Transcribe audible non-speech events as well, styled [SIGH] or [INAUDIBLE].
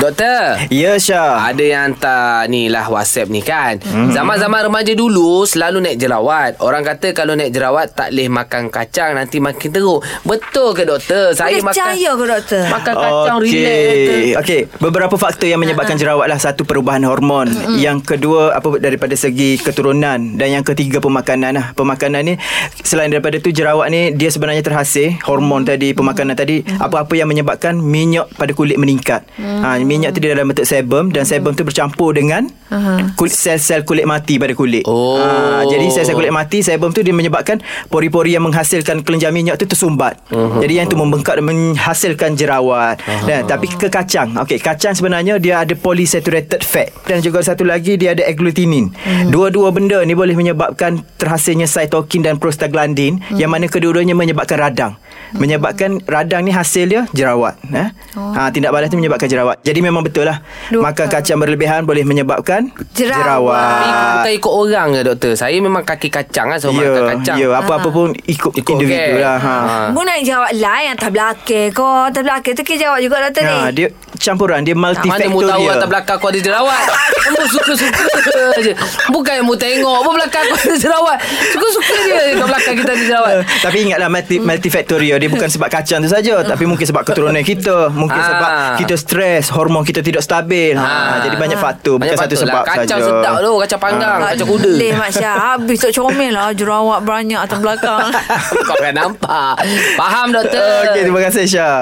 Doktor. Ya Syah Ada yang hantar ni lah WhatsApp ni kan. Mm-hmm. Zaman-zaman remaja dulu selalu naik jerawat. Orang kata kalau naik jerawat tak boleh makan kacang nanti makin teruk. Betul ke doktor? Saya Boleh makan percaya ke doktor? makan kacang relax doktor. Okey, okey. Beberapa faktor yang menyebabkan jerawat lah satu perubahan hormon, yang kedua apa daripada segi keturunan dan yang ketiga pemakanan lah. Pemakanan ni selain daripada tu jerawat ni dia sebenarnya terhasil hormon tadi, pemakanan tadi, apa-apa yang menyebabkan minyak pada kulit meningkat. Ha, minyak tu dia dalam bentuk sebum dan sebum tu bercampur dengan kulit sel-sel kulit mati pada kulit. Oh. Ha, jadi sel-sel kulit mati sebum tu dia menyebabkan pori-pori yang menghasilkan kelenjar minyak tu tersumbat. Uh-huh. Jadi yang tu membengkak dan menghasilkan jerawat. Uh-huh. Dan tapi ke kacang. Okey, kacang sebenarnya dia ada polysaturated fat dan juga satu lagi dia ada agglutinin. Uh-huh. Dua-dua benda ni boleh menyebabkan terhasilnya cytokine dan prostaglandin uh-huh. yang mana kedua-duanya menyebabkan radang. Menyebabkan radang ni hasil dia jerawat, eh. Oh. Ha tindak balas tu menyebabkan jerawat. Jadi memang betul lah. Doktor. Makan kacang berlebihan boleh menyebabkan Jerawat. jerawat. Bukan ikut orang ke doktor? Saya memang kaki kacang kan so Ya, makan kacang. ya, apa-apa pun ikut, Ikut individu okey. lah. Ha. Ha. Mu nak jawab lain yang tak belakang ko. Tak belakang tu kita jawab juga doktor ni. Ha, dia campuran, dia Tak mana mu tahu atas belakang aku ada jerawat. Mu suka-suka [LAUGHS] je. Bukan mu tengok pun belakang aku ada jerawat? Suka-suka dia kat belakang kita ada jerawat? Eh, Tapi ingatlah multi, multifaktorial Dia bukan sebab kacang tu saja. Tapi mungkin sebab keturunan kita. Mungkin Ah. sebab kita stres Hormon kita tidak stabil. Ha, Ah. Jadi banyak faktor. Bukan Banyak satu faktor sebab lah. saja. Kacang sedap tu Kacang panggang Kacang kuda. Leh Mak Syah. Habis tak comel lah. Jerawat banyak atas belakang. [LAUGHS] Kau kan nampak. Faham doktor. Okey, terima kasih Syah